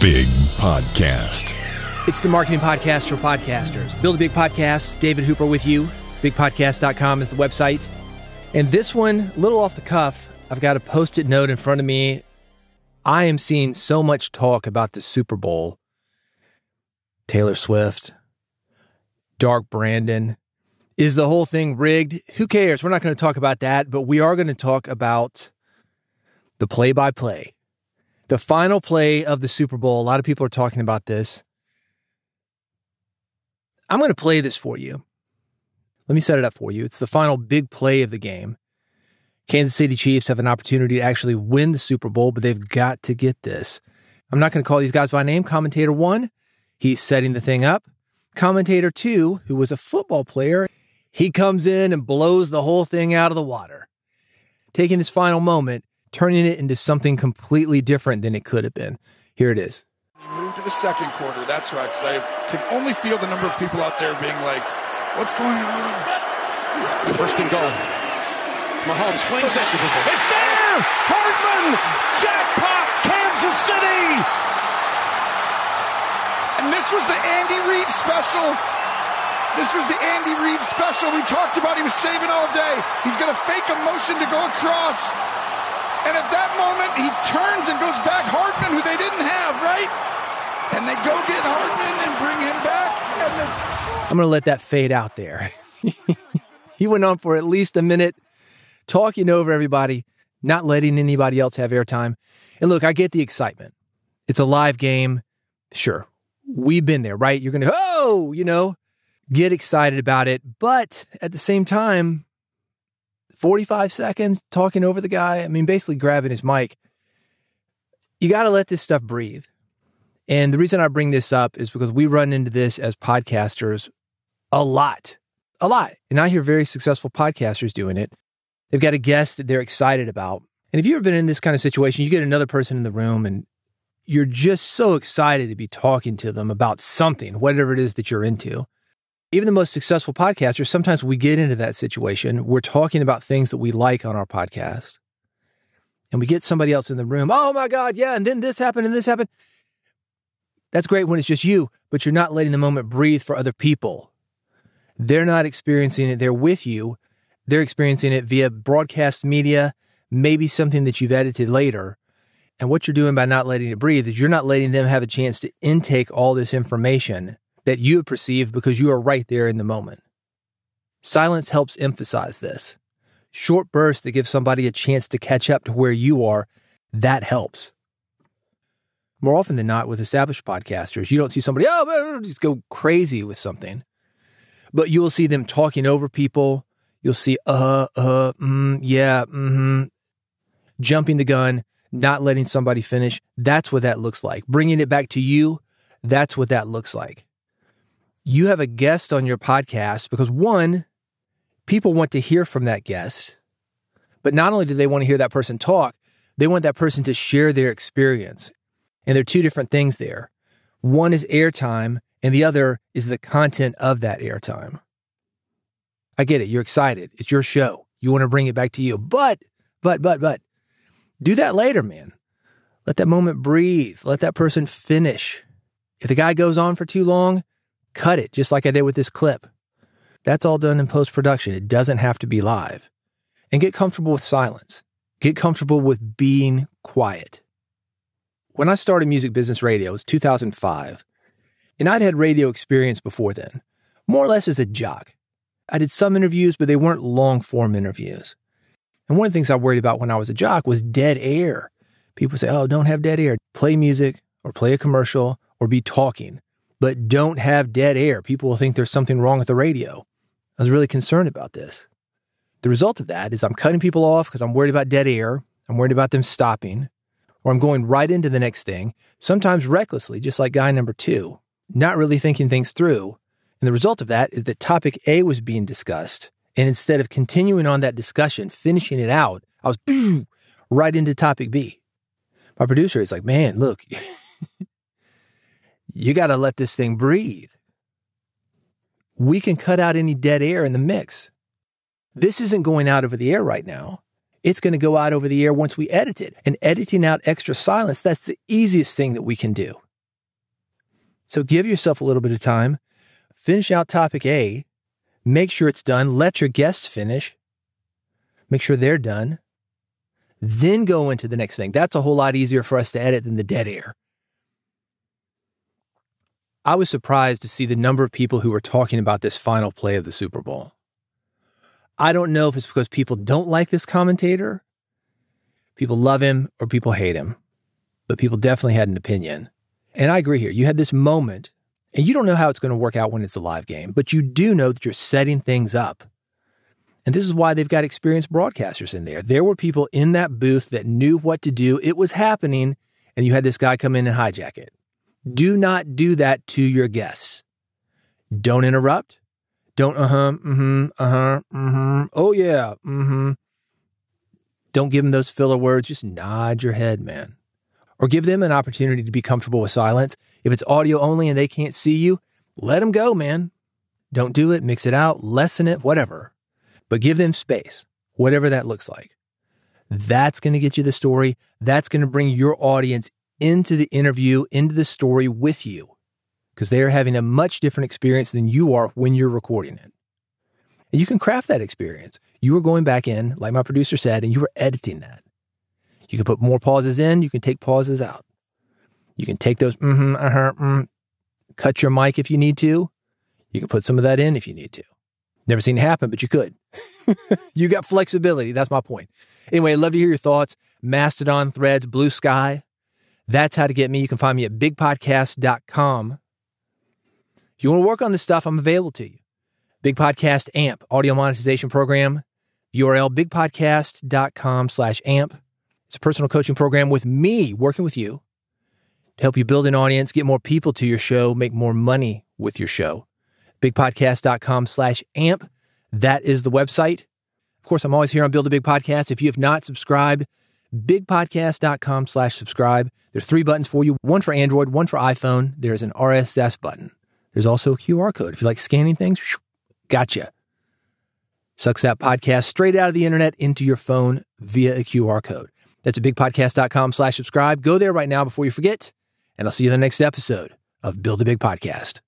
Big Podcast. It's the marketing podcast for podcasters. Build a big podcast. David Hooper with you. Bigpodcast.com is the website. And this one, a little off the cuff, I've got a post it note in front of me. I am seeing so much talk about the Super Bowl. Taylor Swift, Dark Brandon. Is the whole thing rigged? Who cares? We're not going to talk about that, but we are going to talk about the play by play. The final play of the Super Bowl. A lot of people are talking about this. I'm going to play this for you. Let me set it up for you. It's the final big play of the game. Kansas City Chiefs have an opportunity to actually win the Super Bowl, but they've got to get this. I'm not going to call these guys by name. Commentator one, he's setting the thing up. Commentator two, who was a football player, he comes in and blows the whole thing out of the water, taking his final moment, turning it into something completely different than it could have been. Here it is. You move to the second quarter. That's right. Because I can only feel the number of people out there being like, "What's going on?" First and goal. Mahomes flings it. It's there! Hardman! Jackpot! Kansas City! And this was the Andy Reid special. This was the Andy Reid special we talked about. He was saving all day. He's going to fake a motion to go across. And at that moment, he turns and goes back Hardman, who they didn't have, right? And they go get Hardman and bring him back. I'm going to let that fade out there. he went on for at least a minute, talking over everybody, not letting anybody else have airtime. And look, I get the excitement. It's a live game. Sure, we've been there, right? You're going to, oh, you know, get excited about it. But at the same time, 45 seconds talking over the guy, I mean, basically grabbing his mic. You got to let this stuff breathe. And the reason I bring this up is because we run into this as podcasters a lot, a lot. And I hear very successful podcasters doing it. They've got a guest that they're excited about. And if you've ever been in this kind of situation, you get another person in the room and you're just so excited to be talking to them about something, whatever it is that you're into even the most successful podcasters, sometimes we get into that situation. We're talking about things that we like on our podcast. And we get somebody else in the room. Oh my God, yeah. And then this happened and this happened. That's great when it's just you, but you're not letting the moment breathe for other people. They're not experiencing it. They're with you. They're experiencing it via broadcast media, maybe something that you've edited later. And what you're doing by not letting it breathe is you're not letting them have a chance to intake all this information that you perceive because you are right there in the moment. Silence helps emphasize this. Short bursts that give somebody a chance to catch up to where you are, that helps. More often than not, with established podcasters, you don't see somebody, oh, just go crazy with something. But you will see them talking over people. You'll see, uh, uh, mm, yeah, mm-hmm, jumping the gun, not letting somebody finish. That's what that looks like. Bringing it back to you, that's what that looks like you have a guest on your podcast because one, people want to hear from that guest. But not only do they want to hear that person talk, they want that person to share their experience. And there are two different things there. One is airtime, and the other is the content of that airtime. I get it. You're excited. It's your show. You want to bring it back to you. But, but, but, but, do that later, man. Let that moment breathe. Let that person finish. If the guy goes on for too long, cut it just like I did with this clip. That's all done in post production. It doesn't have to be live. And get comfortable with silence. Get comfortable with being quiet. When I started Music Business Radio, it was 2005. And I'd had radio experience before then, more or less as a jock. I did some interviews, but they weren't long form interviews. And one of the things I worried about when I was a jock was dead air. People say, oh, don't have dead air. Play music or play a commercial or be talking but don't have dead air. People will think there's something wrong with the radio. I was really concerned about this. The result of that is I'm cutting people off because I'm worried about dead air. I'm worried about them stopping, or I'm going right into the next thing, sometimes recklessly, just like guy number two, not really thinking things through. And the result of that is that topic A was being discussed. And instead of continuing on that discussion, finishing it out, I was right into topic B. My producer is like, man, look, you got to let this thing breathe. We can cut out any dead air in the mix. This isn't going out over the air right now. It's going to go out over the air once we edit it. And editing out extra silence, that's the easiest thing that we can do. So give yourself a little bit of time, finish out topic A, make sure it's done, let your guests finish, make sure they're done, then go into the next thing. That's a whole lot easier for us to edit than the dead air. I was surprised to see the number of people who were talking about this final play of the Super Bowl. I don't know if it's because people don't like this commentator, people love him, or people hate him, but people definitely had an opinion. And I agree here. You had this moment, and you don't know how it's going to work out when it's a live game, but you do know that you're setting things up. And this is why they've got experienced broadcasters in there. There were people in that booth that knew what to do. It was happening, and you had this guy come in and hijack it. Do not do that to your guests. Don't interrupt. Don't uh huh, mm hmm, uh huh, mm hmm. Oh yeah, mm hmm. Don't give them those filler words. Just nod your head, man. Or give them an opportunity to be comfortable with silence. If it's audio only and they can't see you, let them go, man. Don't do it, mix it out, lessen it, whatever. But give them space, whatever that looks like. That's going to get you the story. That's going to bring your audience into the interview, into the story with you because they are having a much different experience than you are when you're recording it. And you can craft that experience. You are going back in, like my producer said, and you are editing that. You can put more pauses in, you can take pauses out. You can take those, mm-hmm, uh-huh, mm, cut your mic if you need to. You can put some of that in if you need to. Never seen it happen, but you could. you got flexibility. That's my point. Anyway, love to hear your thoughts. Mastodon, Threads, Blue Sky. That's how to get me. You can find me at bigpodcast.com if you want to work on this stuff, I'm available to you. Big Podcast AMP, audio monetization program. URL bigpodcast.com slash AMP. It's a personal coaching program with me working with you to help you build an audience, get more people to your show, make more money with your show. Bigpodcast.com slash AMP. That is the website. Of course, I'm always here on Build a Big Podcast. If you have not subscribed, bigpodcast.com slash subscribe. There's three buttons for you, one for Android, one for iPhone. There's an RSS button. There's also a QR code. If you like scanning things, gotcha. Sucks that podcast straight out of the internet into your phone via a QR code. That's at bigpodcast.com slash subscribe. Go there right now before you forget, and I'll see you in the next episode of Build a Big Podcast.